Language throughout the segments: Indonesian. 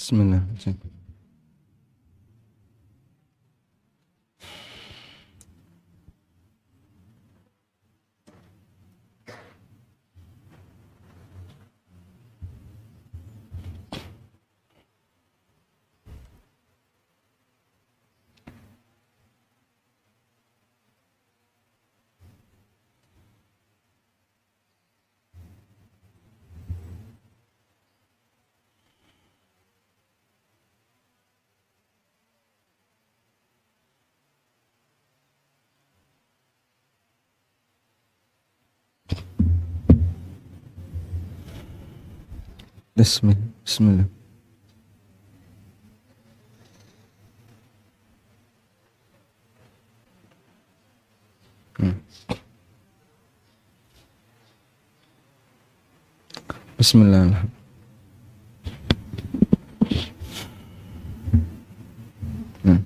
بسم الله. Bismillah. Bismillah. Bismillah. Hmm. Bismillah. Hmm.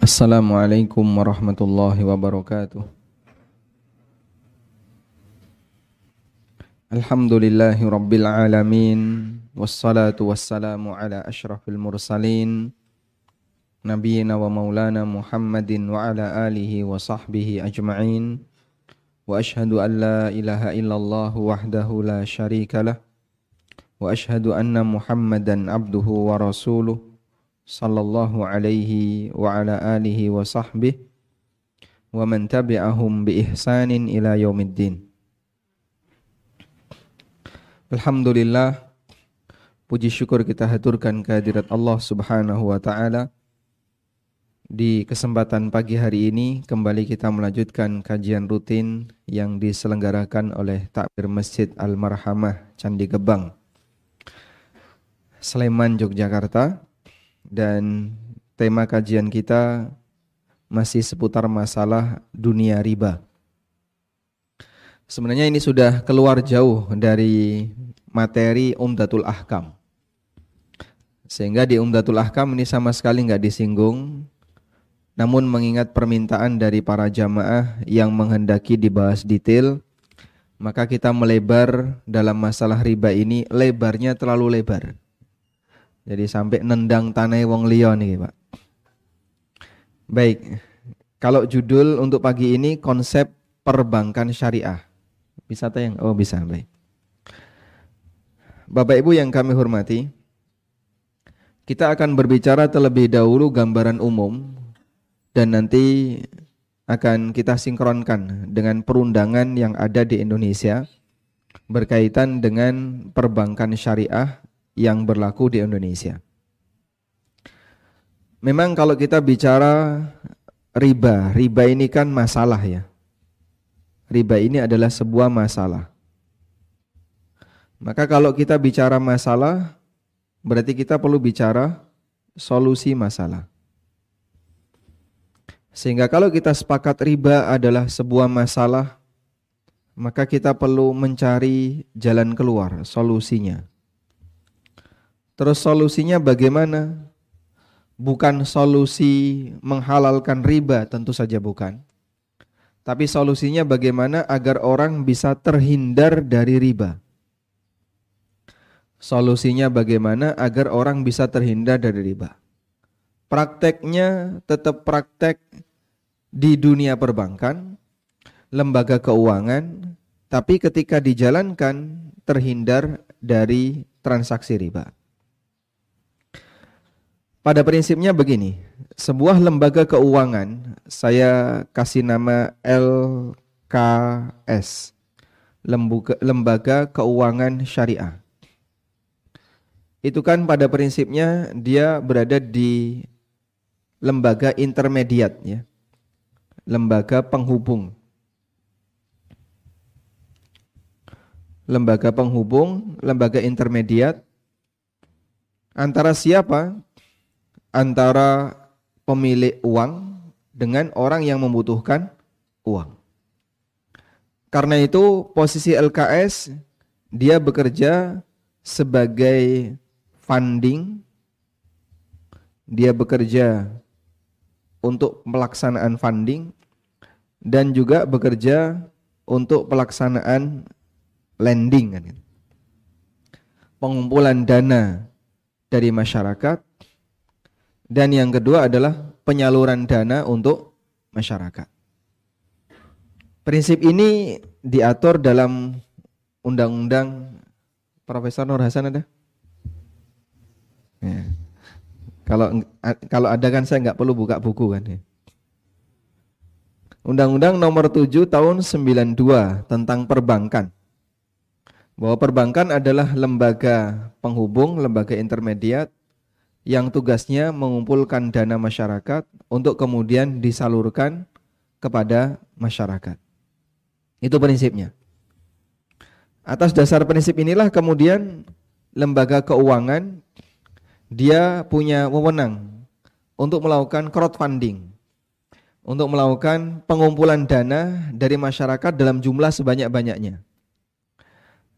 Assalamualaikum warahmatullahi wabarakatuh. الحمد لله رب العالمين والصلاة والسلام على أشرف المرسلين نبينا ومولانا محمد وعلى آله وصحبه أجمعين. وأشهد أن لا إله إلا الله وحده لا شريك له. وأشهد أن محمدا عبده ورسوله صلى الله عليه وعلى آله وصحبه ومن تبعهم بإحسان إلى يوم الدين. Alhamdulillah puji syukur kita haturkan kehadirat Allah Subhanahu wa taala. Di kesempatan pagi hari ini kembali kita melanjutkan kajian rutin yang diselenggarakan oleh Takbir Masjid Al-Marhamah Candi Gebang. Sleman Yogyakarta dan tema kajian kita masih seputar masalah dunia riba. Sebenarnya ini sudah keluar jauh dari materi Umdatul Ahkam. Sehingga di Umdatul Ahkam ini sama sekali nggak disinggung. Namun mengingat permintaan dari para jamaah yang menghendaki dibahas detail, maka kita melebar dalam masalah riba ini lebarnya terlalu lebar. Jadi sampai nendang tanah wong liya nih, Pak. Baik. Kalau judul untuk pagi ini konsep perbankan syariah. Bisa tayang? Oh bisa, baik. Bapak Ibu yang kami hormati, kita akan berbicara terlebih dahulu gambaran umum dan nanti akan kita sinkronkan dengan perundangan yang ada di Indonesia berkaitan dengan perbankan syariah yang berlaku di Indonesia. Memang kalau kita bicara riba, riba ini kan masalah ya riba ini adalah sebuah masalah. Maka kalau kita bicara masalah, berarti kita perlu bicara solusi masalah. Sehingga kalau kita sepakat riba adalah sebuah masalah, maka kita perlu mencari jalan keluar, solusinya. Terus solusinya bagaimana? Bukan solusi menghalalkan riba, tentu saja bukan. Tapi solusinya bagaimana agar orang bisa terhindar dari riba? Solusinya bagaimana agar orang bisa terhindar dari riba? Prakteknya tetap praktek di dunia perbankan, lembaga keuangan, tapi ketika dijalankan terhindar dari transaksi riba. Pada prinsipnya begini, sebuah lembaga keuangan, saya kasih nama LKS, Lembaga, Lembaga Keuangan Syariah. Itu kan pada prinsipnya dia berada di lembaga intermediat ya. Lembaga penghubung. Lembaga penghubung, lembaga intermediat antara siapa? antara pemilik uang dengan orang yang membutuhkan uang. Karena itu posisi LKS dia bekerja sebagai funding, dia bekerja untuk pelaksanaan funding dan juga bekerja untuk pelaksanaan lending pengumpulan dana dari masyarakat dan yang kedua adalah penyaluran dana untuk masyarakat. Prinsip ini diatur dalam undang-undang Profesor Nur Hasan ada? Ya. Kalau kalau ada kan saya nggak perlu buka buku kan ya. Undang-Undang nomor 7 tahun 92 tentang perbankan. Bahwa perbankan adalah lembaga penghubung, lembaga intermediat yang tugasnya mengumpulkan dana masyarakat untuk kemudian disalurkan kepada masyarakat. Itu prinsipnya. Atas dasar prinsip inilah kemudian lembaga keuangan dia punya wewenang untuk melakukan crowdfunding untuk melakukan pengumpulan dana dari masyarakat dalam jumlah sebanyak-banyaknya.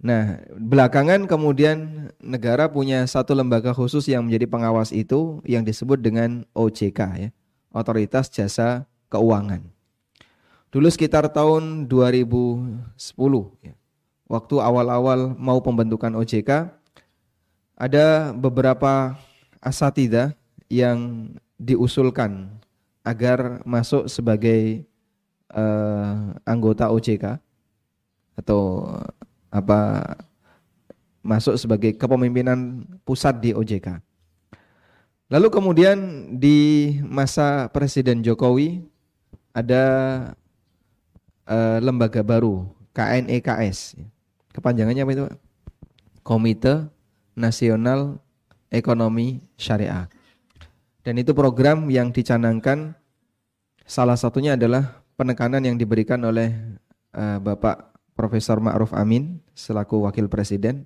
Nah, belakangan kemudian negara punya satu lembaga khusus yang menjadi pengawas itu yang disebut dengan OJK ya, Otoritas Jasa Keuangan. Dulu sekitar tahun 2010 ya, waktu awal-awal mau pembentukan OJK ada beberapa asatidah yang diusulkan agar masuk sebagai uh, anggota OJK atau apa masuk sebagai kepemimpinan pusat di OJK. Lalu kemudian di masa Presiden Jokowi ada uh, lembaga baru KNEKS. Kepanjangannya apa itu? Komite Nasional Ekonomi Syariah. Dan itu program yang dicanangkan salah satunya adalah penekanan yang diberikan oleh uh, Bapak Profesor Ma'ruf Amin selaku Wakil Presiden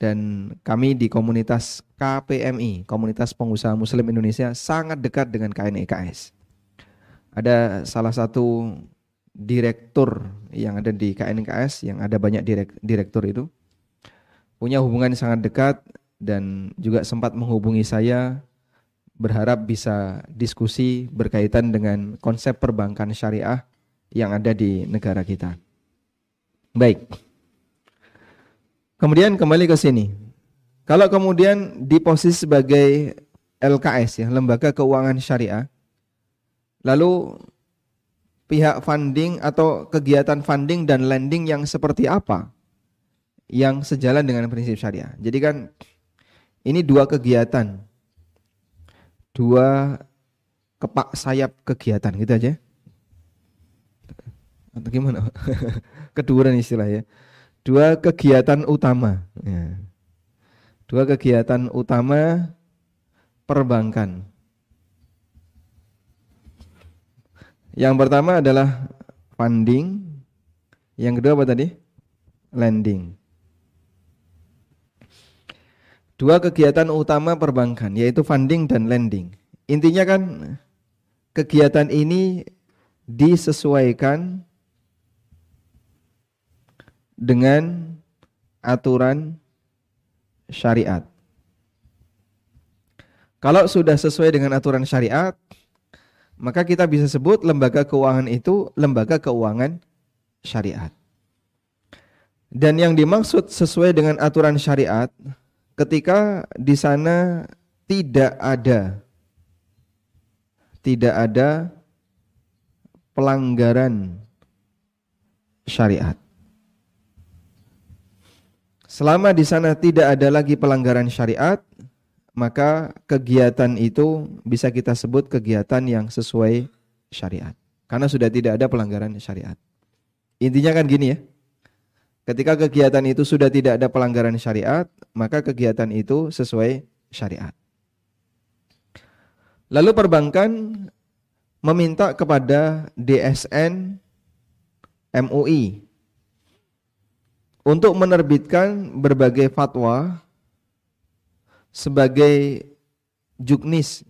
dan kami di komunitas KPMI, Komunitas Pengusaha Muslim Indonesia sangat dekat dengan KNIKS. Ada salah satu direktur yang ada di KNIKS yang ada banyak direk, direktur itu punya hubungan sangat dekat dan juga sempat menghubungi saya berharap bisa diskusi berkaitan dengan konsep perbankan syariah yang ada di negara kita. Baik. Kemudian kembali ke sini. Kalau kemudian di posisi sebagai LKS ya, lembaga keuangan syariah, lalu pihak funding atau kegiatan funding dan lending yang seperti apa yang sejalan dengan prinsip syariah. Jadi kan ini dua kegiatan dua kepak sayap kegiatan gitu aja atau gimana keduran istilah ya. Dua kegiatan utama ya. dua kegiatan utama perbankan. Yang pertama adalah funding. Yang kedua apa tadi? Lending. Dua kegiatan utama perbankan yaitu funding dan lending. Intinya kan kegiatan ini disesuaikan dengan aturan syariat. Kalau sudah sesuai dengan aturan syariat, maka kita bisa sebut lembaga keuangan itu lembaga keuangan syariat. Dan yang dimaksud sesuai dengan aturan syariat ketika di sana tidak ada tidak ada pelanggaran syariat. Selama di sana tidak ada lagi pelanggaran syariat, maka kegiatan itu bisa kita sebut kegiatan yang sesuai syariat. Karena sudah tidak ada pelanggaran syariat. Intinya kan gini ya. Ketika kegiatan itu sudah tidak ada pelanggaran syariat, maka kegiatan itu sesuai syariat. Lalu perbankan meminta kepada DSN MUI untuk menerbitkan berbagai fatwa sebagai juknis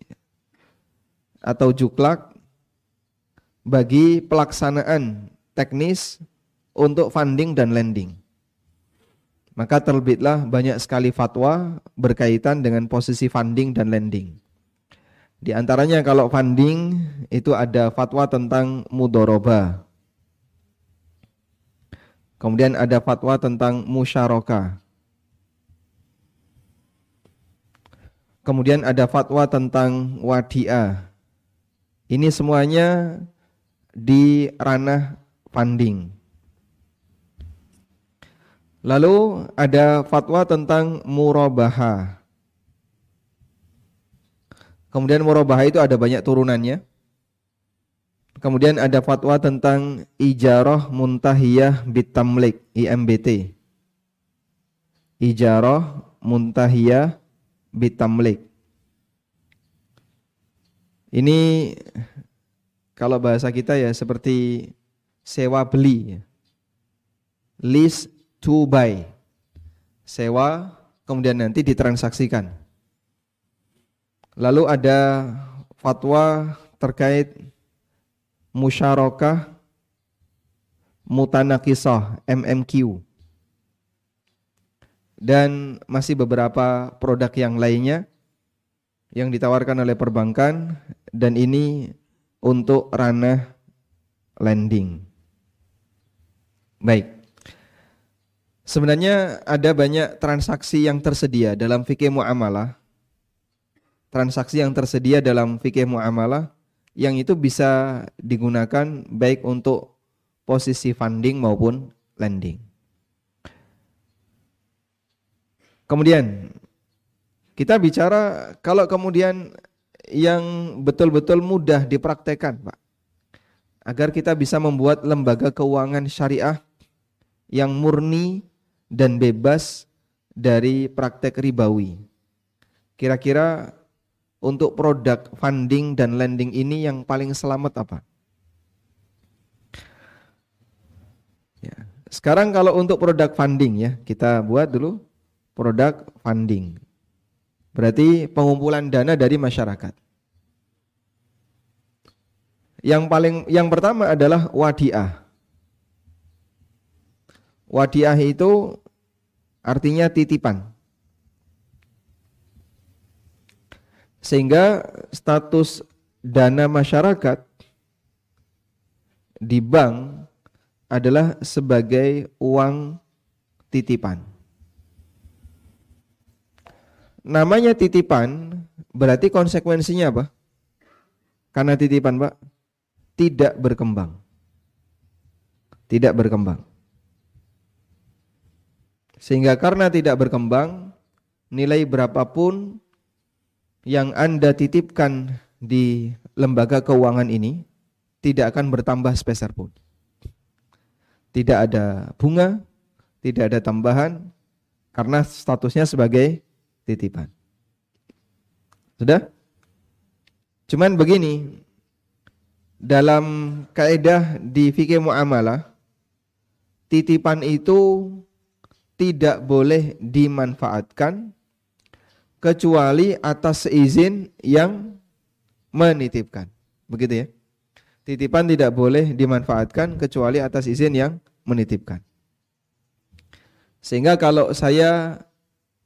atau juklak bagi pelaksanaan teknis untuk funding dan lending. Maka terbitlah banyak sekali fatwa berkaitan dengan posisi funding dan lending. Di antaranya kalau funding itu ada fatwa tentang mudoroba. Kemudian ada fatwa tentang musyaroka. Kemudian ada fatwa tentang wadiah. Ini semuanya di ranah funding. Lalu ada fatwa tentang murabaha. Kemudian murabaha itu ada banyak turunannya. Kemudian ada fatwa tentang ijarah muntahiyah bitamlik IMBT. Ijarah muntahiyah bitamlik. Ini kalau bahasa kita ya seperti sewa beli. Lease to buy. Sewa kemudian nanti ditransaksikan. Lalu ada fatwa terkait musyarakah mutanakisah MMQ. Dan masih beberapa produk yang lainnya yang ditawarkan oleh perbankan dan ini untuk ranah lending. Baik. Sebenarnya ada banyak transaksi yang tersedia dalam fikih muamalah. Transaksi yang tersedia dalam fikih muamalah yang itu bisa digunakan baik untuk posisi funding maupun lending. Kemudian kita bicara kalau kemudian yang betul-betul mudah dipraktekkan, Pak. Agar kita bisa membuat lembaga keuangan syariah yang murni dan bebas dari praktek ribawi. Kira-kira untuk produk funding dan lending ini yang paling selamat apa? Ya. Sekarang kalau untuk produk funding ya, kita buat dulu produk funding. Berarti pengumpulan dana dari masyarakat. Yang paling yang pertama adalah wadiah. Wadiah itu artinya titipan. Sehingga status dana masyarakat di bank adalah sebagai uang titipan. Namanya titipan berarti konsekuensinya apa? Karena titipan, Pak, tidak berkembang. Tidak berkembang. Sehingga karena tidak berkembang, nilai berapapun yang Anda titipkan di lembaga keuangan ini tidak akan bertambah sepeser pun. Tidak ada bunga, tidak ada tambahan karena statusnya sebagai titipan. Sudah? Cuman begini, dalam kaidah di fikih muamalah, titipan itu tidak boleh dimanfaatkan kecuali atas izin yang menitipkan. Begitu ya. Titipan tidak boleh dimanfaatkan kecuali atas izin yang menitipkan. Sehingga kalau saya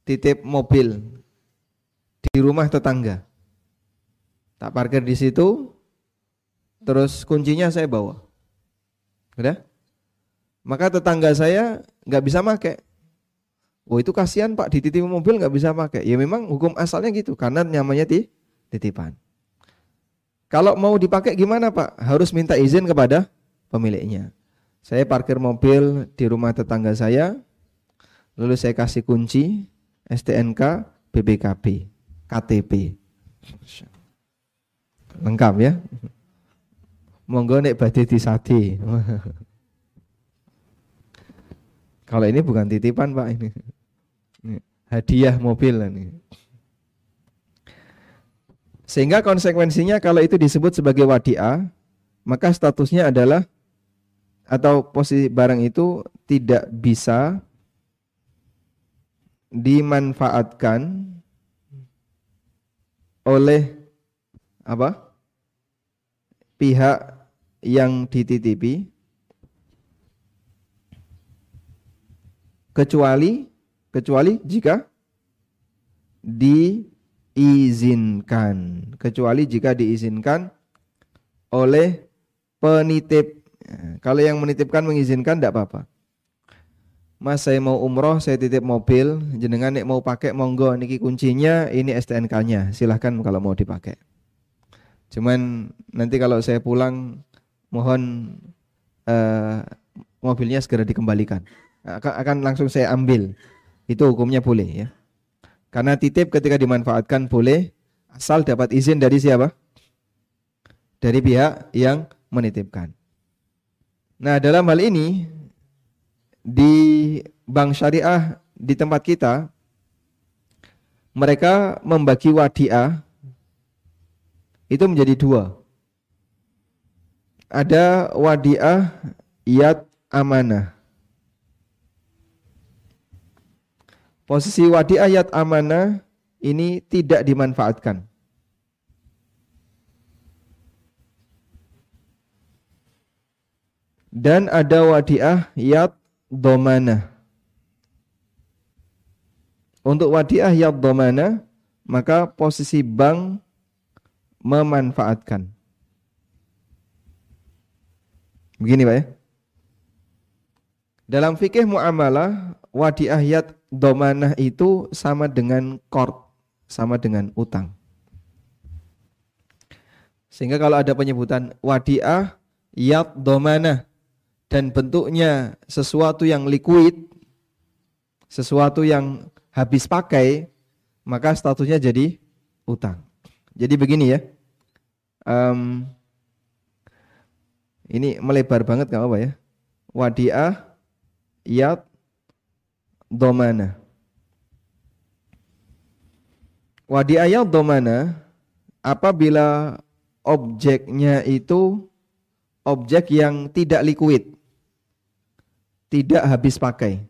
titip mobil di rumah tetangga, tak parkir di situ, terus kuncinya saya bawa. Udah? Maka tetangga saya nggak bisa pakai. Oh itu kasihan Pak dititip mobil nggak bisa pakai. Ya memang hukum asalnya gitu karena namanya di titipan. Kalau mau dipakai gimana Pak? Harus minta izin kepada pemiliknya. Saya parkir mobil di rumah tetangga saya, lalu saya kasih kunci STNK, BPKB, KTP. Lengkap ya. Monggo nek badhe disadi. Kalau ini bukan titipan Pak ini. Hadiah mobil ini. Sehingga konsekuensinya kalau itu disebut sebagai wadiah, maka statusnya adalah atau posisi barang itu tidak bisa dimanfaatkan oleh apa? pihak yang dititipi kecuali kecuali jika diizinkan kecuali jika diizinkan oleh penitip kalau yang menitipkan mengizinkan tidak apa-apa Mas saya mau umroh, saya titip mobil, jenengan nek mau pakai monggo niki kuncinya, ini STNK-nya. Silahkan kalau mau dipakai. Cuman nanti kalau saya pulang mohon uh, mobilnya segera dikembalikan. Akan, akan langsung saya ambil. Itu hukumnya boleh ya. Karena titip ketika dimanfaatkan boleh asal dapat izin dari siapa? Dari pihak yang menitipkan. Nah, dalam hal ini di bank syariah di tempat kita mereka membagi wadiah itu menjadi dua. Ada wadiah yad amanah. Posisi wadiah yad amanah ini tidak dimanfaatkan. Dan ada wadiah yad domana. Untuk wadiah yad domana, maka posisi bank memanfaatkan. Begini Pak ya. Dalam fikih muamalah, wadiah yad domanah itu sama dengan kord, sama dengan utang. Sehingga kalau ada penyebutan wadiah yad domanah dan bentuknya sesuatu yang liquid, sesuatu yang habis pakai, maka statusnya jadi utang. Jadi begini ya, um, ini melebar banget nggak apa ya? Wadiah, yad, domana. Wadiah yad domana apabila objeknya itu objek yang tidak liquid tidak habis pakai.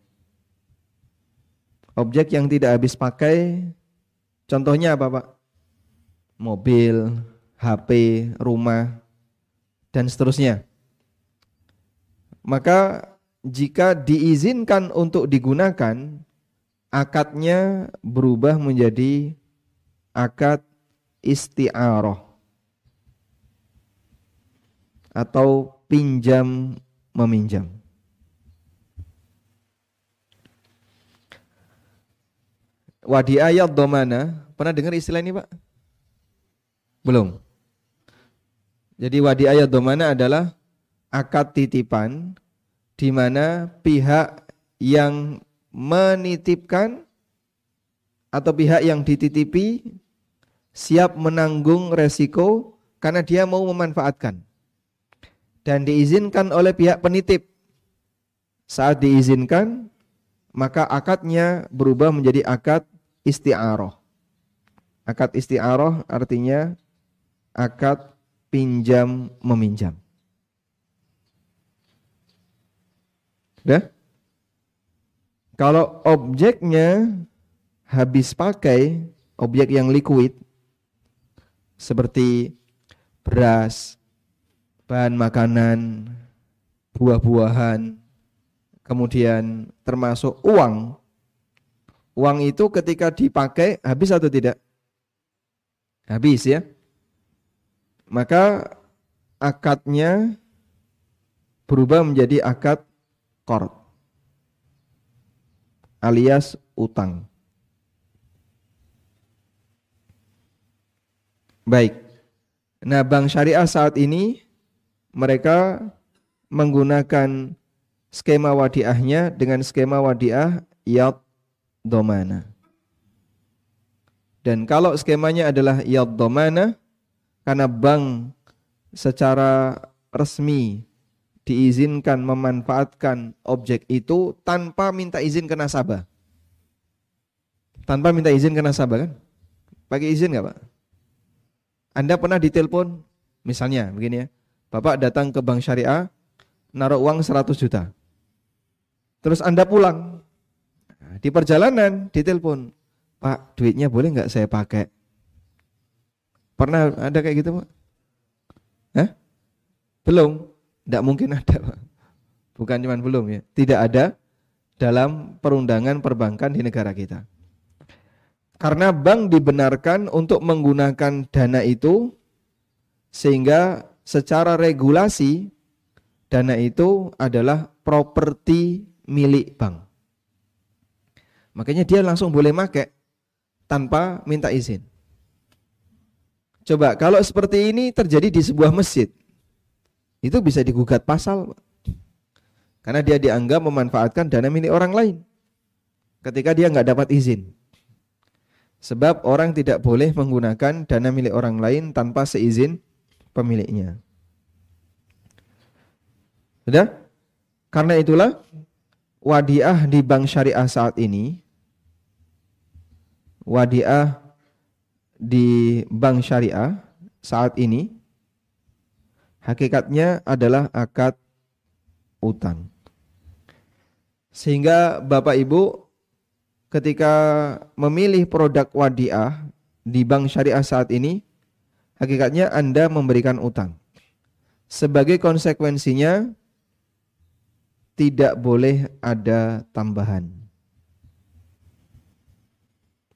Objek yang tidak habis pakai, contohnya apa Pak? Mobil, HP, rumah, dan seterusnya. Maka jika diizinkan untuk digunakan, akadnya berubah menjadi akad isti'aroh atau pinjam meminjam. Wadi ayat domana, pernah dengar istilah ini Pak? Belum. Jadi wadi ayat domana adalah akad titipan di mana pihak yang menitipkan atau pihak yang dititipi siap menanggung resiko karena dia mau memanfaatkan dan diizinkan oleh pihak penitip. Saat diizinkan, maka akadnya berubah menjadi akad isti'aroh. Akad isti'aroh artinya akad pinjam meminjam. Udah? Kalau objeknya habis pakai, objek yang liquid, seperti beras, bahan makanan, buah-buahan, kemudian termasuk uang, Uang itu ketika dipakai habis atau tidak? Habis ya. Maka akadnya berubah menjadi akad kor alias utang. Baik. Nah, bank syariah saat ini mereka menggunakan skema wadiahnya dengan skema wadiah yad domana. Dan kalau skemanya adalah yad domana, karena bank secara resmi diizinkan memanfaatkan objek itu tanpa minta izin ke nasabah. Tanpa minta izin ke nasabah kan? Pakai izin nggak Pak? Anda pernah ditelepon, misalnya begini ya, Bapak datang ke bank syariah, naruh uang 100 juta. Terus Anda pulang, di perjalanan ditelepon, Pak duitnya boleh nggak saya pakai? Pernah ada kayak gitu Pak? Hah? Belum? Tidak mungkin ada Pak. Bukan cuma belum ya. Tidak ada dalam perundangan perbankan di negara kita. Karena bank dibenarkan untuk menggunakan dana itu sehingga secara regulasi dana itu adalah properti milik bank. Makanya dia langsung boleh make tanpa minta izin. Coba kalau seperti ini terjadi di sebuah masjid, itu bisa digugat pasal. Karena dia dianggap memanfaatkan dana milik orang lain. Ketika dia nggak dapat izin. Sebab orang tidak boleh menggunakan dana milik orang lain tanpa seizin pemiliknya. Sudah? Karena itulah wadiah di bank syariah saat ini wadiah di bank syariah saat ini hakikatnya adalah akad utang. Sehingga Bapak Ibu ketika memilih produk wadiah di bank syariah saat ini, hakikatnya Anda memberikan utang. Sebagai konsekuensinya, tidak boleh ada tambahan.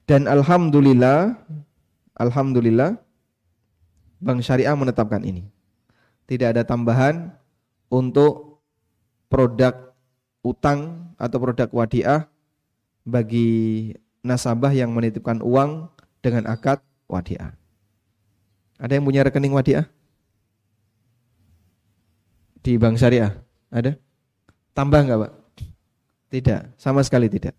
Dan Alhamdulillah, Alhamdulillah, Bank Syariah menetapkan ini. Tidak ada tambahan untuk produk utang atau produk wadiah bagi nasabah yang menitipkan uang dengan akad wadiah. Ada yang punya rekening wadiah? Di bank syariah? Ada? Tambah enggak Pak? Tidak, sama sekali tidak.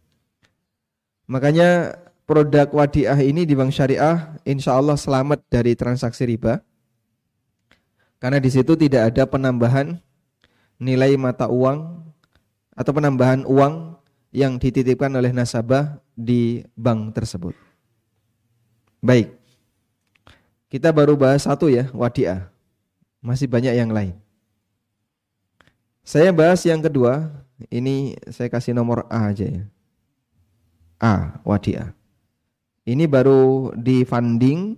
Makanya produk wadiah ini di bank syariah insya Allah selamat dari transaksi riba. Karena di situ tidak ada penambahan nilai mata uang atau penambahan uang yang dititipkan oleh nasabah di bank tersebut. Baik. Kita baru bahas satu ya, wadiah. Masih banyak yang lain. Saya bahas yang kedua, ini saya kasih nomor A aja ya. A, wadiah. Ini baru di funding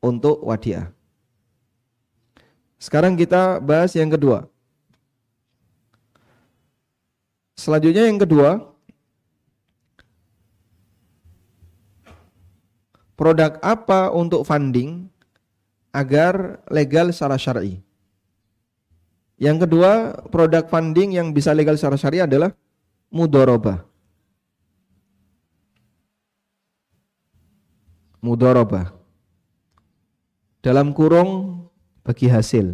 untuk wadiah. Sekarang kita bahas yang kedua. Selanjutnya yang kedua, produk apa untuk funding agar legal secara syar'i. Yang kedua, produk funding yang bisa legal secara syar'i adalah mudoroba. Mudoroba. Dalam kurung bagi hasil.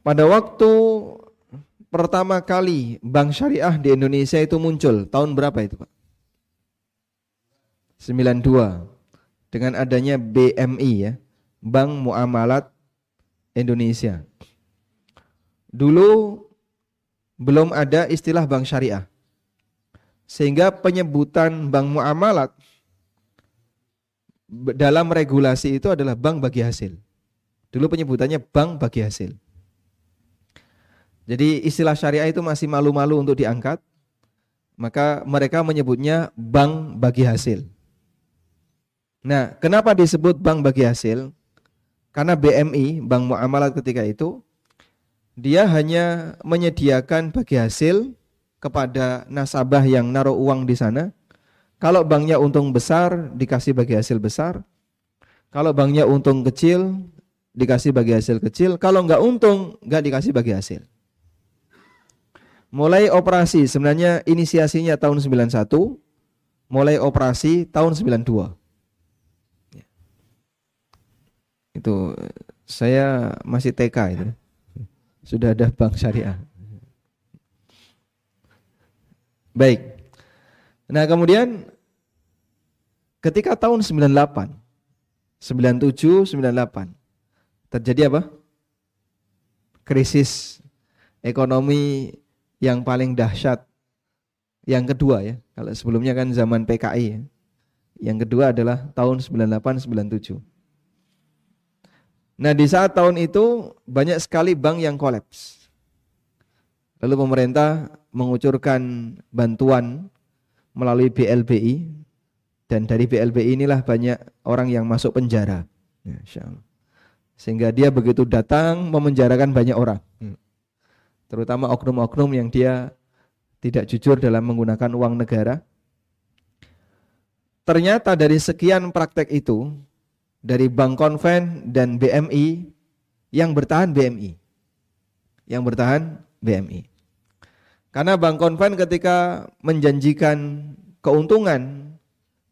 Pada waktu pertama kali bank syariah di Indonesia itu muncul tahun berapa itu Pak? 92 dengan adanya BMI ya, Bank Muamalat Indonesia. Dulu belum ada istilah bank syariah. Sehingga penyebutan bank muamalat dalam regulasi itu adalah bank bagi hasil. Dulu penyebutannya bank bagi hasil. Jadi istilah syariah itu masih malu-malu untuk diangkat. Maka mereka menyebutnya bank bagi hasil. Nah, kenapa disebut bank bagi hasil? Karena BMI, bank muamalat ketika itu, dia hanya menyediakan bagi hasil kepada nasabah yang naruh uang di sana. Kalau banknya untung besar, dikasih bagi hasil besar. Kalau banknya untung kecil, dikasih bagi hasil kecil. Kalau nggak untung, nggak dikasih bagi hasil mulai operasi sebenarnya inisiasinya tahun 91, mulai operasi tahun 92. Ya. Itu saya masih TK itu. Sudah ada bank syariah. Baik. Nah, kemudian ketika tahun 98, 97, 98 terjadi apa? Krisis ekonomi yang paling dahsyat yang kedua ya. Kalau sebelumnya kan zaman PKI ya. Yang kedua adalah tahun 98 97. Nah, di saat tahun itu banyak sekali bank yang kolaps. Lalu pemerintah mengucurkan bantuan melalui BLBI dan dari BLBI inilah banyak orang yang masuk penjara. Ya, Sehingga dia begitu datang memenjarakan banyak orang. Hmm terutama oknum-oknum yang dia tidak jujur dalam menggunakan uang negara. Ternyata dari sekian praktek itu, dari Bank Konven dan BMI, yang bertahan BMI. Yang bertahan BMI. Karena bank konven ketika menjanjikan keuntungan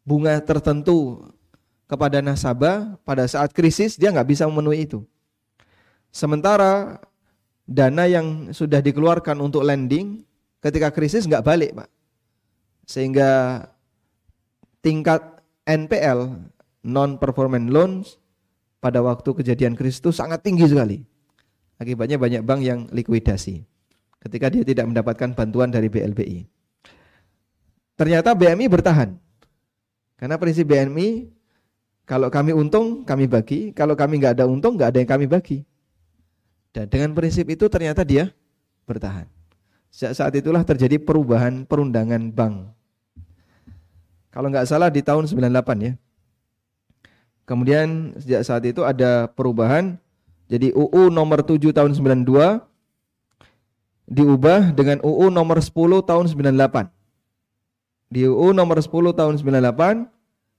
bunga tertentu kepada nasabah pada saat krisis dia nggak bisa memenuhi itu. Sementara dana yang sudah dikeluarkan untuk lending ketika krisis nggak balik, Pak. Sehingga tingkat NPL non performing loans pada waktu kejadian krisis itu sangat tinggi sekali. Akibatnya banyak bank yang likuidasi ketika dia tidak mendapatkan bantuan dari BLBI. Ternyata BMI bertahan. Karena prinsip BMI kalau kami untung kami bagi, kalau kami nggak ada untung nggak ada yang kami bagi. Dan dengan prinsip itu ternyata dia bertahan. Sejak saat itulah terjadi perubahan perundangan bank. Kalau nggak salah di tahun 98 ya. Kemudian sejak saat itu ada perubahan jadi UU nomor 7 tahun 92 diubah dengan UU nomor 10 tahun 98. Di UU nomor 10 tahun 98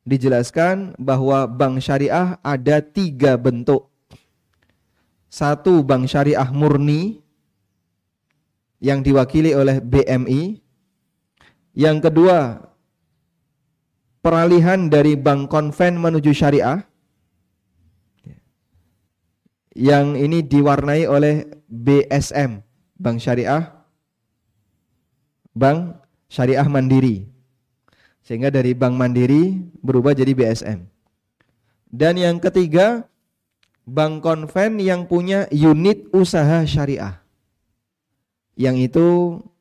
dijelaskan bahwa bank syariah ada tiga bentuk. Satu bank syariah murni yang diwakili oleh BMI. Yang kedua peralihan dari bank konven menuju syariah. Yang ini diwarnai oleh BSM bank syariah, bank syariah mandiri. Sehingga dari bank mandiri berubah jadi BSM. Dan yang ketiga, bank konven yang punya unit usaha syariah. Yang itu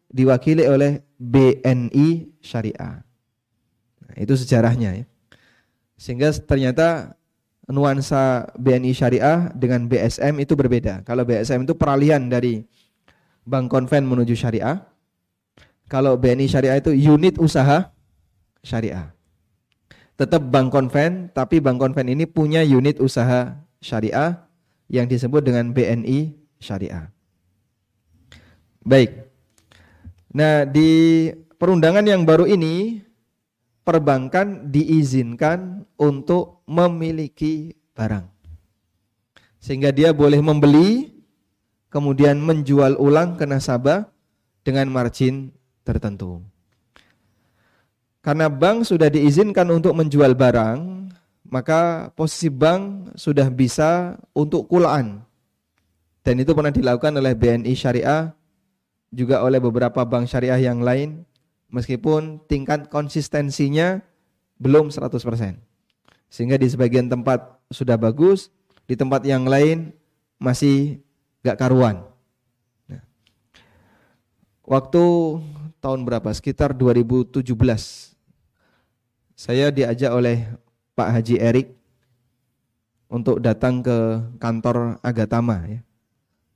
diwakili oleh BNI Syariah. Nah, itu sejarahnya ya. Sehingga ternyata nuansa BNI Syariah dengan BSM itu berbeda. Kalau BSM itu peralihan dari bank konven menuju syariah. Kalau BNI syariah itu unit usaha syariah. Tetap bank konven, tapi bank konven ini punya unit usaha syariah yang disebut dengan BNI syariah. Baik. Nah, di perundangan yang baru ini perbankan diizinkan untuk memiliki barang. Sehingga dia boleh membeli kemudian menjual ulang ke nasabah dengan margin tertentu. Karena bank sudah diizinkan untuk menjual barang, maka posisi bank sudah bisa untuk kulaan. Dan itu pernah dilakukan oleh BNI Syariah, juga oleh beberapa bank syariah yang lain, meskipun tingkat konsistensinya belum 100%. Sehingga di sebagian tempat sudah bagus, di tempat yang lain masih gak karuan. Nah. Waktu tahun berapa? Sekitar 2017. Saya diajak oleh Pak Haji Erik untuk datang ke kantor Agatama ya.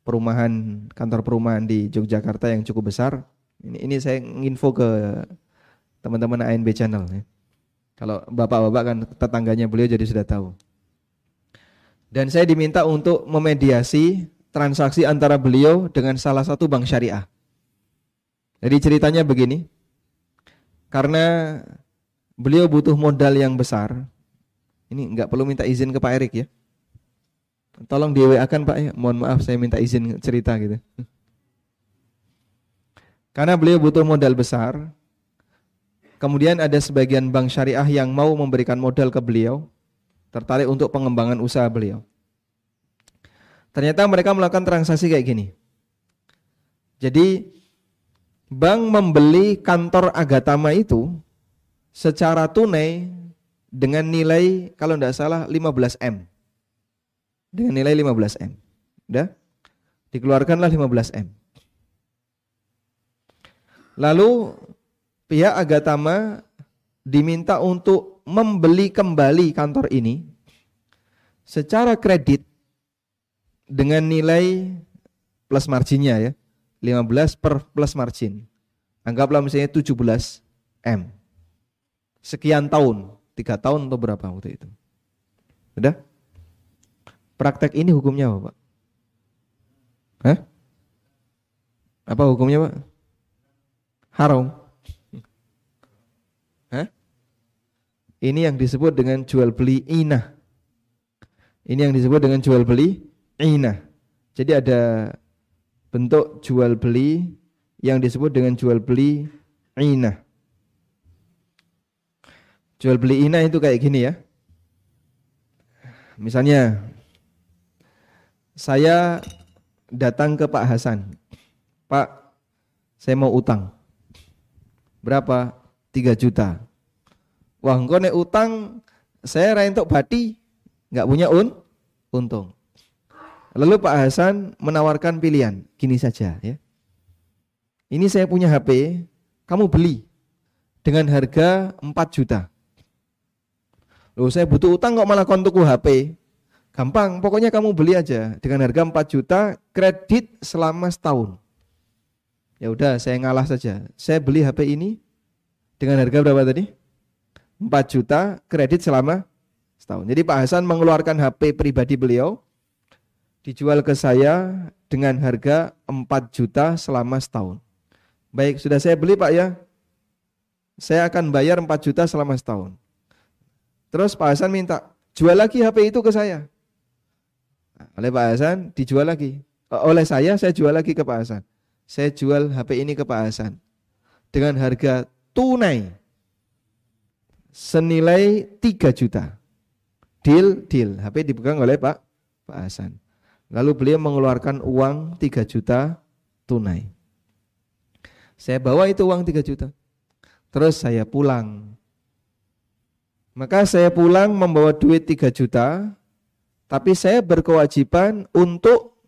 Perumahan kantor perumahan di Yogyakarta yang cukup besar. Ini ini saya nginfo ke teman-teman ANB channel ya. Kalau bapak-bapak kan tetangganya beliau jadi sudah tahu. Dan saya diminta untuk memediasi transaksi antara beliau dengan salah satu bank syariah. Jadi ceritanya begini, karena beliau butuh modal yang besar, ini nggak perlu minta izin ke Pak Erik ya. Tolong di WA kan Pak ya, mohon maaf saya minta izin cerita gitu. Karena beliau butuh modal besar, kemudian ada sebagian bank syariah yang mau memberikan modal ke beliau, tertarik untuk pengembangan usaha beliau. Ternyata mereka melakukan transaksi kayak gini. Jadi bank membeli kantor Agatama itu secara tunai dengan nilai kalau tidak salah 15 M. Dengan nilai 15 M. Udah? Dikeluarkanlah 15 M. Lalu pihak Agatama diminta untuk membeli kembali kantor ini secara kredit dengan nilai plus marginnya ya. 15 per plus margin. Anggaplah misalnya 17 M. Sekian tahun, tiga tahun atau berapa waktu itu. Sudah? Praktek ini hukumnya apa Pak? Hah? Apa hukumnya Pak? Haram. Hah? Ini yang disebut dengan jual beli inah. Ini yang disebut dengan jual beli inah. Jadi ada bentuk jual beli yang disebut dengan jual beli inah. Jual beli inah itu kayak gini ya. Misalnya saya datang ke Pak Hasan. Pak, saya mau utang. Berapa? 3 juta. Wah, engkau utang saya rentok bati, nggak punya un untung. Lalu Pak Hasan menawarkan pilihan, gini saja ya. Ini saya punya HP, kamu beli dengan harga 4 juta. Loh saya butuh utang kok malah kontuku HP. Gampang, pokoknya kamu beli aja dengan harga 4 juta, kredit selama setahun. Ya udah, saya ngalah saja. Saya beli HP ini dengan harga berapa tadi? 4 juta, kredit selama setahun. Jadi Pak Hasan mengeluarkan HP pribadi beliau dijual ke saya dengan harga 4 juta selama setahun. Baik, sudah saya beli Pak ya. Saya akan bayar 4 juta selama setahun. Terus Pak Hasan minta, jual lagi HP itu ke saya. Oleh Pak Hasan dijual lagi. Oleh saya, saya jual lagi ke Pak Hasan. Saya jual HP ini ke Pak Hasan. Dengan harga tunai. Senilai 3 juta. Deal, deal. HP dipegang oleh Pak Pak Hasan. Lalu beliau mengeluarkan uang 3 juta tunai. Saya bawa itu uang 3 juta. Terus saya pulang. Maka saya pulang membawa duit 3 juta, tapi saya berkewajiban untuk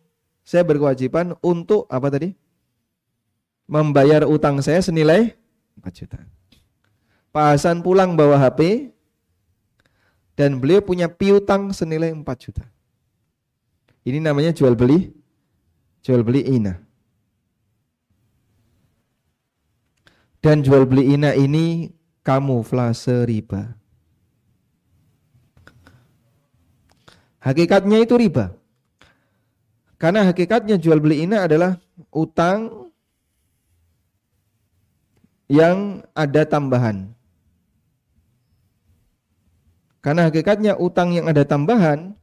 saya berkewajiban untuk apa tadi? Membayar utang saya senilai 4 juta. Pak Hasan pulang bawa HP dan beliau punya piutang senilai 4 juta. Ini namanya jual beli jual beli inah. Dan jual beli ina ini kamuflase riba. Hakikatnya itu riba. Karena hakikatnya jual beli ina adalah utang yang ada tambahan. Karena hakikatnya utang yang ada tambahan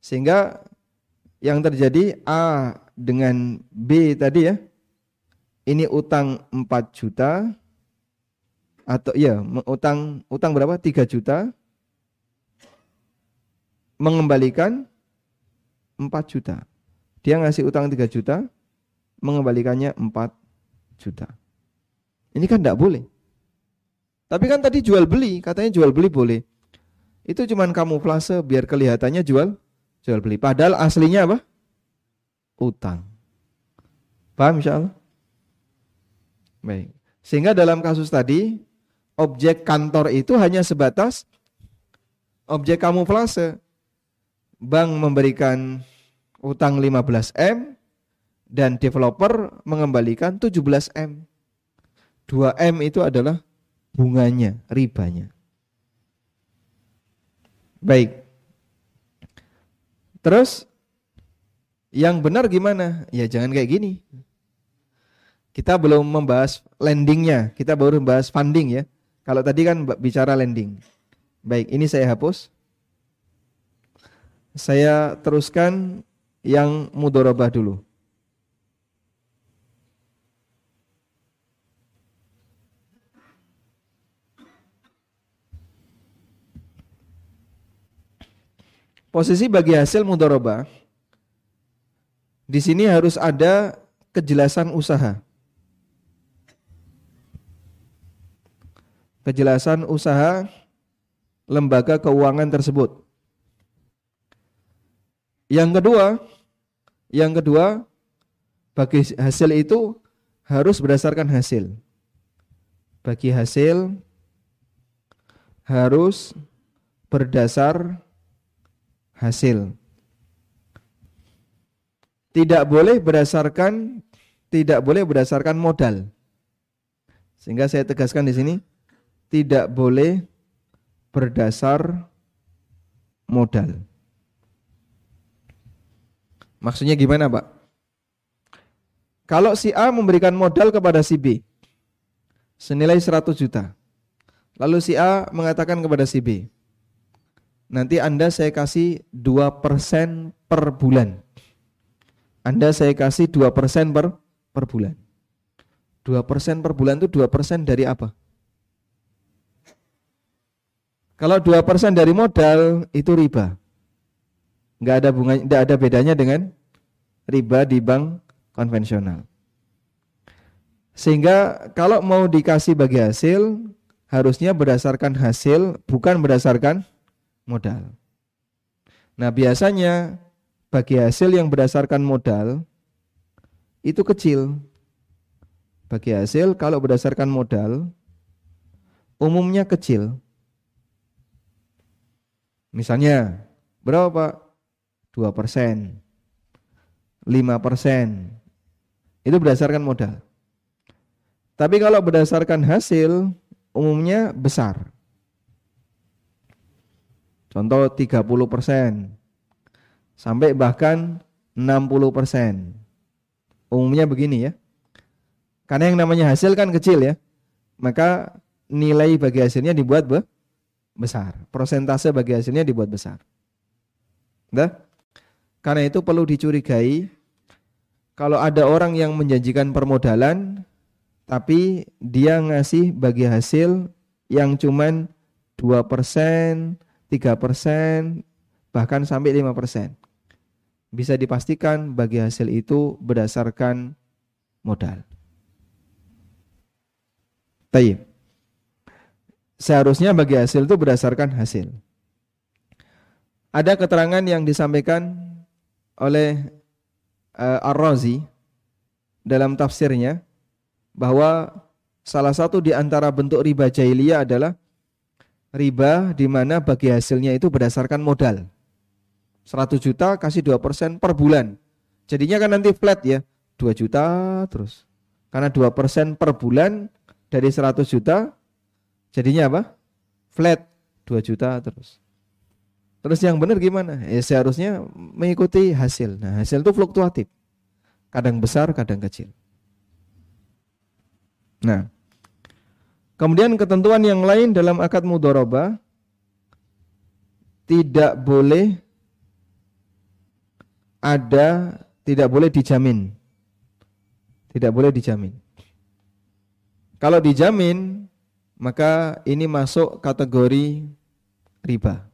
sehingga yang terjadi A dengan B tadi ya. Ini utang 4 juta atau ya utang utang berapa? 3 juta. Mengembalikan 4 juta. Dia ngasih utang 3 juta mengembalikannya 4 juta. Ini kan tidak boleh. Tapi kan tadi jual beli katanya jual beli boleh. Itu cuman kamuflase biar kelihatannya jual jual beli padahal aslinya apa utang paham insyaallah Baik. Sehingga dalam kasus tadi objek kantor itu hanya sebatas objek kamuflase. Bank memberikan utang 15M dan developer mengembalikan 17M. 2M itu adalah bunganya, ribanya. Baik. Terus yang benar gimana? Ya jangan kayak gini. Kita belum membahas landingnya, kita baru membahas funding ya. Kalau tadi kan bicara landing. Baik, ini saya hapus. Saya teruskan yang mudorobah dulu. Posisi bagi hasil mudorobah di sini harus ada kejelasan usaha. kejelasan usaha lembaga keuangan tersebut. Yang kedua, yang kedua bagi hasil itu harus berdasarkan hasil. Bagi hasil harus berdasar hasil. Tidak boleh berdasarkan tidak boleh berdasarkan modal. Sehingga saya tegaskan di sini tidak boleh berdasar modal. Maksudnya gimana, Pak? Kalau si A memberikan modal kepada si B senilai 100 juta. Lalu si A mengatakan kepada si B, nanti Anda saya kasih 2% per bulan. Anda saya kasih 2% per per bulan. 2% per bulan itu 2% dari apa? Kalau 2% dari modal itu riba. Enggak ada bunga enggak ada bedanya dengan riba di bank konvensional. Sehingga kalau mau dikasih bagi hasil harusnya berdasarkan hasil bukan berdasarkan modal. Nah, biasanya bagi hasil yang berdasarkan modal itu kecil. Bagi hasil kalau berdasarkan modal umumnya kecil. Misalnya, berapa Pak? 2 persen, 5 persen. Itu berdasarkan modal. Tapi kalau berdasarkan hasil, umumnya besar. Contoh 30 persen, sampai bahkan 60 persen. Umumnya begini ya. Karena yang namanya hasil kan kecil ya. Maka nilai bagi hasilnya dibuat besar. Persentase bagi hasilnya dibuat besar. Nah, karena itu perlu dicurigai kalau ada orang yang menjanjikan permodalan tapi dia ngasih bagi hasil yang cuman 2%, 3%, bahkan sampai 5%. Bisa dipastikan bagi hasil itu berdasarkan modal. Tayyip seharusnya bagi hasil itu berdasarkan hasil. Ada keterangan yang disampaikan oleh uh, Ar-Razi dalam tafsirnya bahwa salah satu di antara bentuk riba jahiliyah adalah riba di mana bagi hasilnya itu berdasarkan modal. 100 juta kasih 2% per bulan. Jadinya kan nanti flat ya, 2 juta terus. Karena 2% per bulan dari 100 juta Jadinya apa? Flat 2 juta terus. Terus yang benar gimana? Ya seharusnya mengikuti hasil. Nah, hasil itu fluktuatif. Kadang besar, kadang kecil. Nah, kemudian ketentuan yang lain dalam akad mudoroba tidak boleh ada, tidak boleh dijamin. Tidak boleh dijamin. Kalau dijamin, maka ini masuk kategori riba.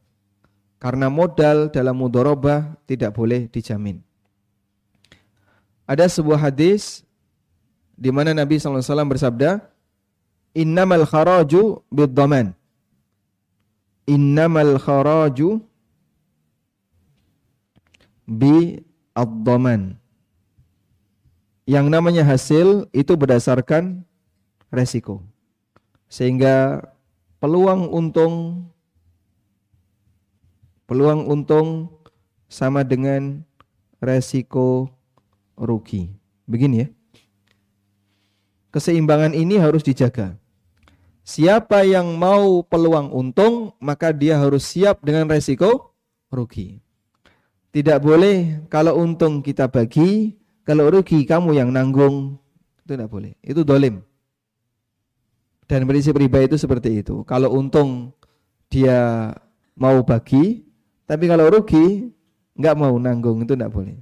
Karena modal dalam mudorobah tidak boleh dijamin. Ada sebuah hadis di mana Nabi SAW bersabda, Innamal kharaju bid-daman. Innamal kharaju bi ad-daman. Yang namanya hasil itu berdasarkan resiko. Sehingga peluang untung peluang untung sama dengan resiko rugi. Begini ya. Keseimbangan ini harus dijaga. Siapa yang mau peluang untung, maka dia harus siap dengan resiko rugi. Tidak boleh kalau untung kita bagi, kalau rugi kamu yang nanggung. Itu tidak boleh. Itu dolim. Dan prinsip riba itu seperti itu. Kalau untung dia mau bagi, tapi kalau rugi nggak mau nanggung itu tidak boleh.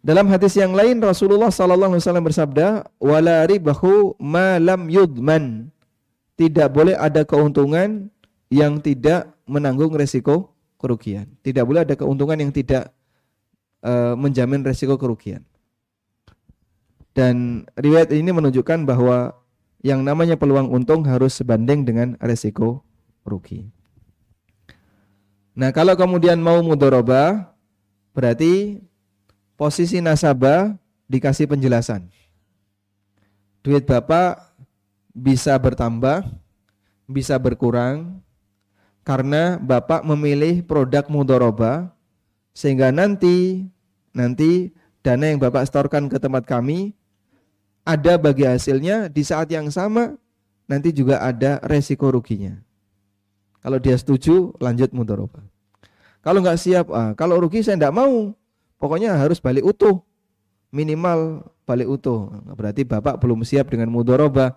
Dalam hadis yang lain Rasulullah sallallahu alaihi wasallam bersabda, "Wala ribahu ma lam yudman." Tidak boleh ada keuntungan yang tidak menanggung resiko kerugian. Tidak boleh ada keuntungan yang tidak uh, menjamin resiko kerugian. Dan riwayat ini menunjukkan bahwa yang namanya peluang untung harus sebanding dengan resiko rugi. Nah, kalau kemudian mau mudoroba, berarti posisi nasabah dikasih penjelasan. Duit Bapak bisa bertambah, bisa berkurang, karena Bapak memilih produk mudoroba, sehingga nanti nanti dana yang Bapak setorkan ke tempat kami ada bagi hasilnya di saat yang sama nanti juga ada resiko ruginya. Kalau dia setuju lanjut mudoroba. Kalau nggak siap, ah, kalau rugi saya tidak mau. Pokoknya harus balik utuh. Minimal balik utuh. Berarti bapak belum siap dengan mudoroba.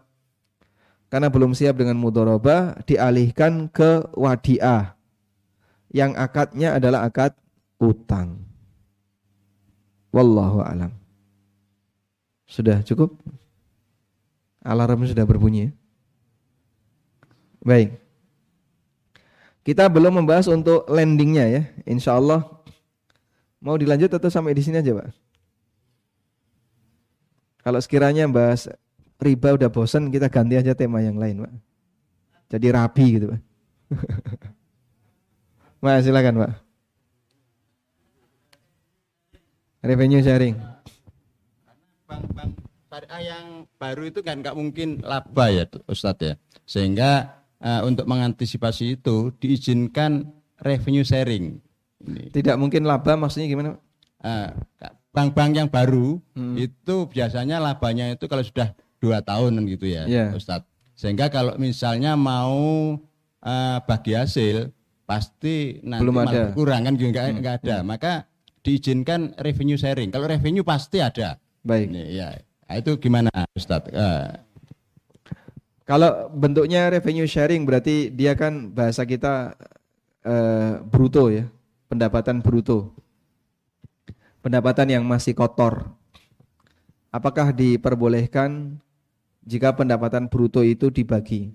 Karena belum siap dengan mudoroba, dialihkan ke wadiah. Yang akadnya adalah akad utang. Wallahu alam. Sudah cukup? Alarm sudah berbunyi. Ya? Baik. Kita belum membahas untuk landingnya ya. Insya Allah mau dilanjut atau sampai di sini aja Pak? Kalau sekiranya bahas riba udah bosan, kita ganti aja tema yang lain Pak. Jadi rapi gitu Pak. Pak silakan Pak. Revenue sharing. Bank-bank syariah yang baru itu kan nggak mungkin laba ya Ustadz ya. Sehingga uh, untuk mengantisipasi itu diizinkan revenue sharing. Ini. Tidak mungkin laba maksudnya gimana? Uh, bank-bank yang baru hmm. itu biasanya labanya itu kalau sudah dua tahun gitu ya yeah. Ustadz. Sehingga kalau misalnya mau uh, bagi hasil pasti nanti Belum ada. kurang kan nggak hmm. ada. Hmm. Maka diizinkan revenue sharing. Kalau revenue pasti ada. Baik. Ini, ya. Nah, itu gimana Ustaz? Uh. Kalau bentuknya revenue sharing berarti dia kan bahasa kita uh, bruto ya, pendapatan bruto. Pendapatan yang masih kotor. Apakah diperbolehkan jika pendapatan bruto itu dibagi?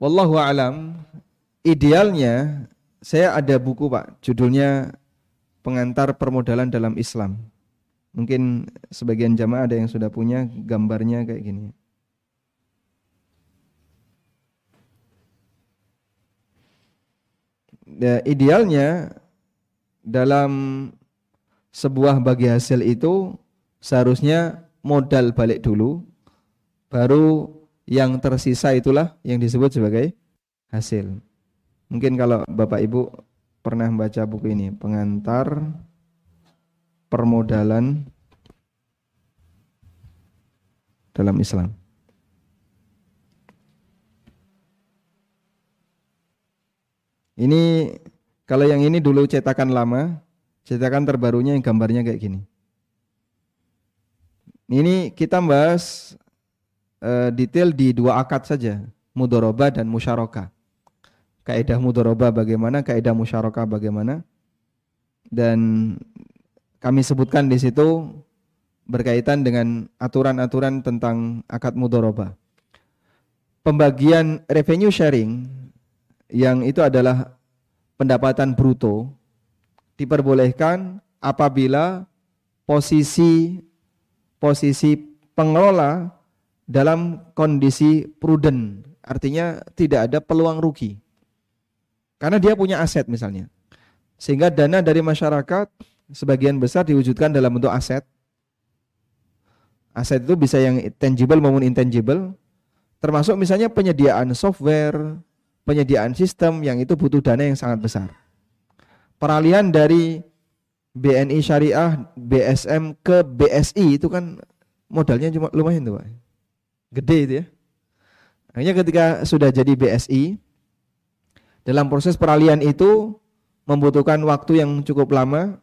Wallahu alam, idealnya saya ada buku Pak, judulnya pengantar permodalan dalam Islam. Mungkin sebagian jamaah ada yang sudah punya gambarnya kayak gini. Ya, idealnya dalam sebuah bagi hasil itu seharusnya modal balik dulu, baru yang tersisa itulah yang disebut sebagai hasil. Mungkin kalau Bapak Ibu pernah baca buku ini, pengantar permodalan dalam Islam. Ini kalau yang ini dulu cetakan lama, cetakan terbarunya yang gambarnya kayak gini. Ini kita bahas uh, detail di dua akad saja, mudoroba dan musyaroka kaidah mudoroba bagaimana, kaidah musyarakah bagaimana. Dan kami sebutkan di situ berkaitan dengan aturan-aturan tentang akad mudoroba. Pembagian revenue sharing yang itu adalah pendapatan bruto diperbolehkan apabila posisi posisi pengelola dalam kondisi prudent, artinya tidak ada peluang rugi. Karena dia punya aset misalnya. Sehingga dana dari masyarakat sebagian besar diwujudkan dalam bentuk aset. Aset itu bisa yang tangible maupun intangible. Termasuk misalnya penyediaan software, penyediaan sistem yang itu butuh dana yang sangat besar. Peralihan dari BNI Syariah, BSM ke BSI itu kan modalnya cuma lumayan tuh Pak. Gede itu ya. Akhirnya ketika sudah jadi BSI, dalam proses peralihan itu membutuhkan waktu yang cukup lama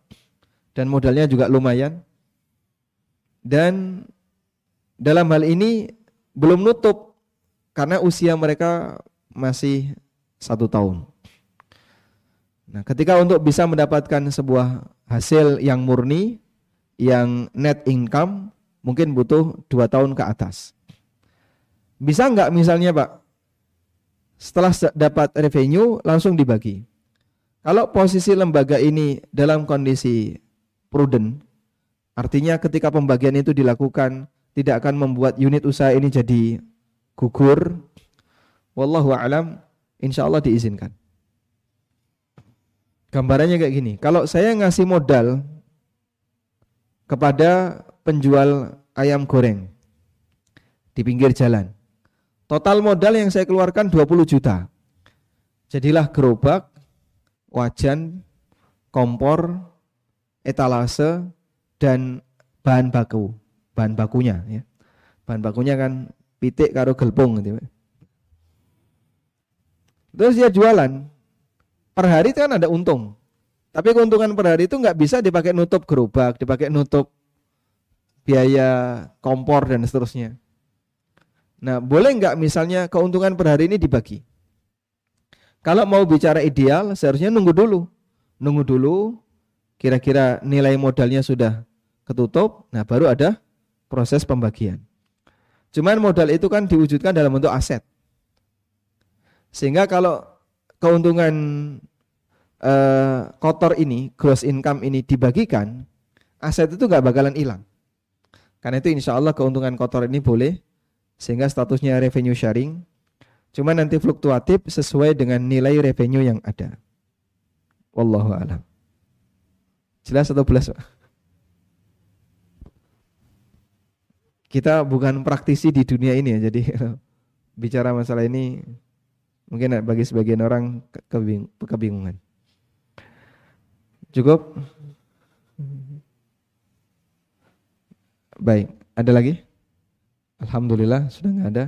dan modalnya juga lumayan. Dan dalam hal ini belum nutup karena usia mereka masih satu tahun. Nah, ketika untuk bisa mendapatkan sebuah hasil yang murni, yang net income, mungkin butuh dua tahun ke atas. Bisa nggak misalnya Pak, setelah dapat revenue langsung dibagi. Kalau posisi lembaga ini dalam kondisi prudent, artinya ketika pembagian itu dilakukan tidak akan membuat unit usaha ini jadi gugur. Wallahu alam, insya Allah diizinkan. Gambarannya kayak gini, kalau saya ngasih modal kepada penjual ayam goreng di pinggir jalan, Total modal yang saya keluarkan 20 juta. Jadilah gerobak, wajan, kompor, etalase, dan bahan baku. Bahan bakunya ya. Bahan bakunya kan pitik karo gelpung gitu. Terus dia jualan. Per hari itu kan ada untung. Tapi keuntungan per hari itu nggak bisa dipakai nutup gerobak, dipakai nutup biaya kompor dan seterusnya. Nah, boleh nggak misalnya keuntungan per hari ini dibagi? Kalau mau bicara ideal, seharusnya nunggu dulu. Nunggu dulu kira-kira nilai modalnya sudah ketutup, nah baru ada proses pembagian. Cuman modal itu kan diwujudkan dalam bentuk aset. Sehingga kalau keuntungan uh, kotor ini, gross income ini dibagikan, aset itu nggak bakalan hilang. Karena itu insya Allah keuntungan kotor ini boleh, sehingga statusnya revenue sharing, cuma nanti fluktuatif sesuai dengan nilai revenue yang ada. Wallahu alam. Jelas atau belas Pak? Kita bukan praktisi di dunia ini ya, jadi bicara masalah ini Mungkin bagi sebagian orang kebing kebingungan. Cukup? Baik, ada lagi? Alhamdulillah sudah nggak ada.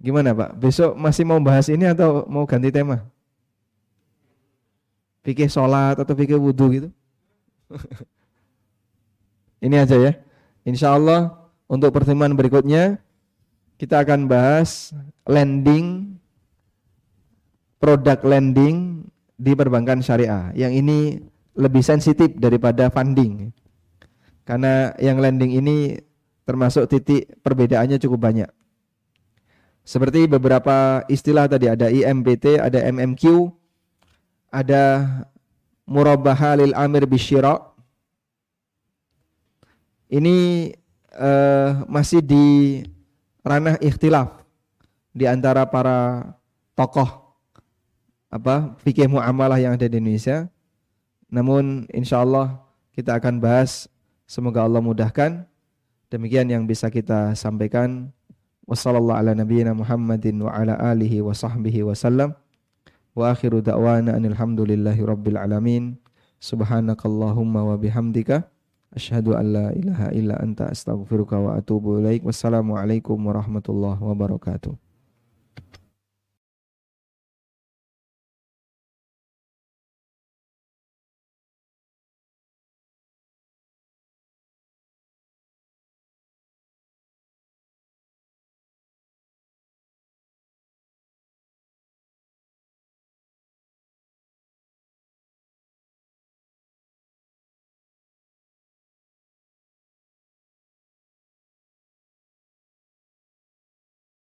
Gimana Pak? Besok masih mau bahas ini atau mau ganti tema? Pikir sholat atau pikir wudhu gitu? ini aja ya. Insya Allah untuk pertemuan berikutnya kita akan bahas landing produk lending di perbankan syariah. Yang ini lebih sensitif daripada funding. Karena yang lending ini termasuk titik perbedaannya cukup banyak. Seperti beberapa istilah tadi ada IMBT, ada MMQ, ada murabaha lil amir bisyira. Ini uh, masih di ranah ikhtilaf di antara para tokoh apa fikih muamalah yang ada di Indonesia. Namun insya Allah kita akan bahas. Semoga Allah mudahkan. Demikian yang bisa kita sampaikan. Wassalamualaikum Muhammadin wa ala alihi wa sahbihi wasallam. Wa akhiru da'wana anilhamdulillahi rabbil alamin. Subhanakallahumma wa bihamdika. Ashhadu an la ilaha illa anta astaghfiruka wa atubu ilaik. Wassalamualaikum warahmatullahi wabarakatuh.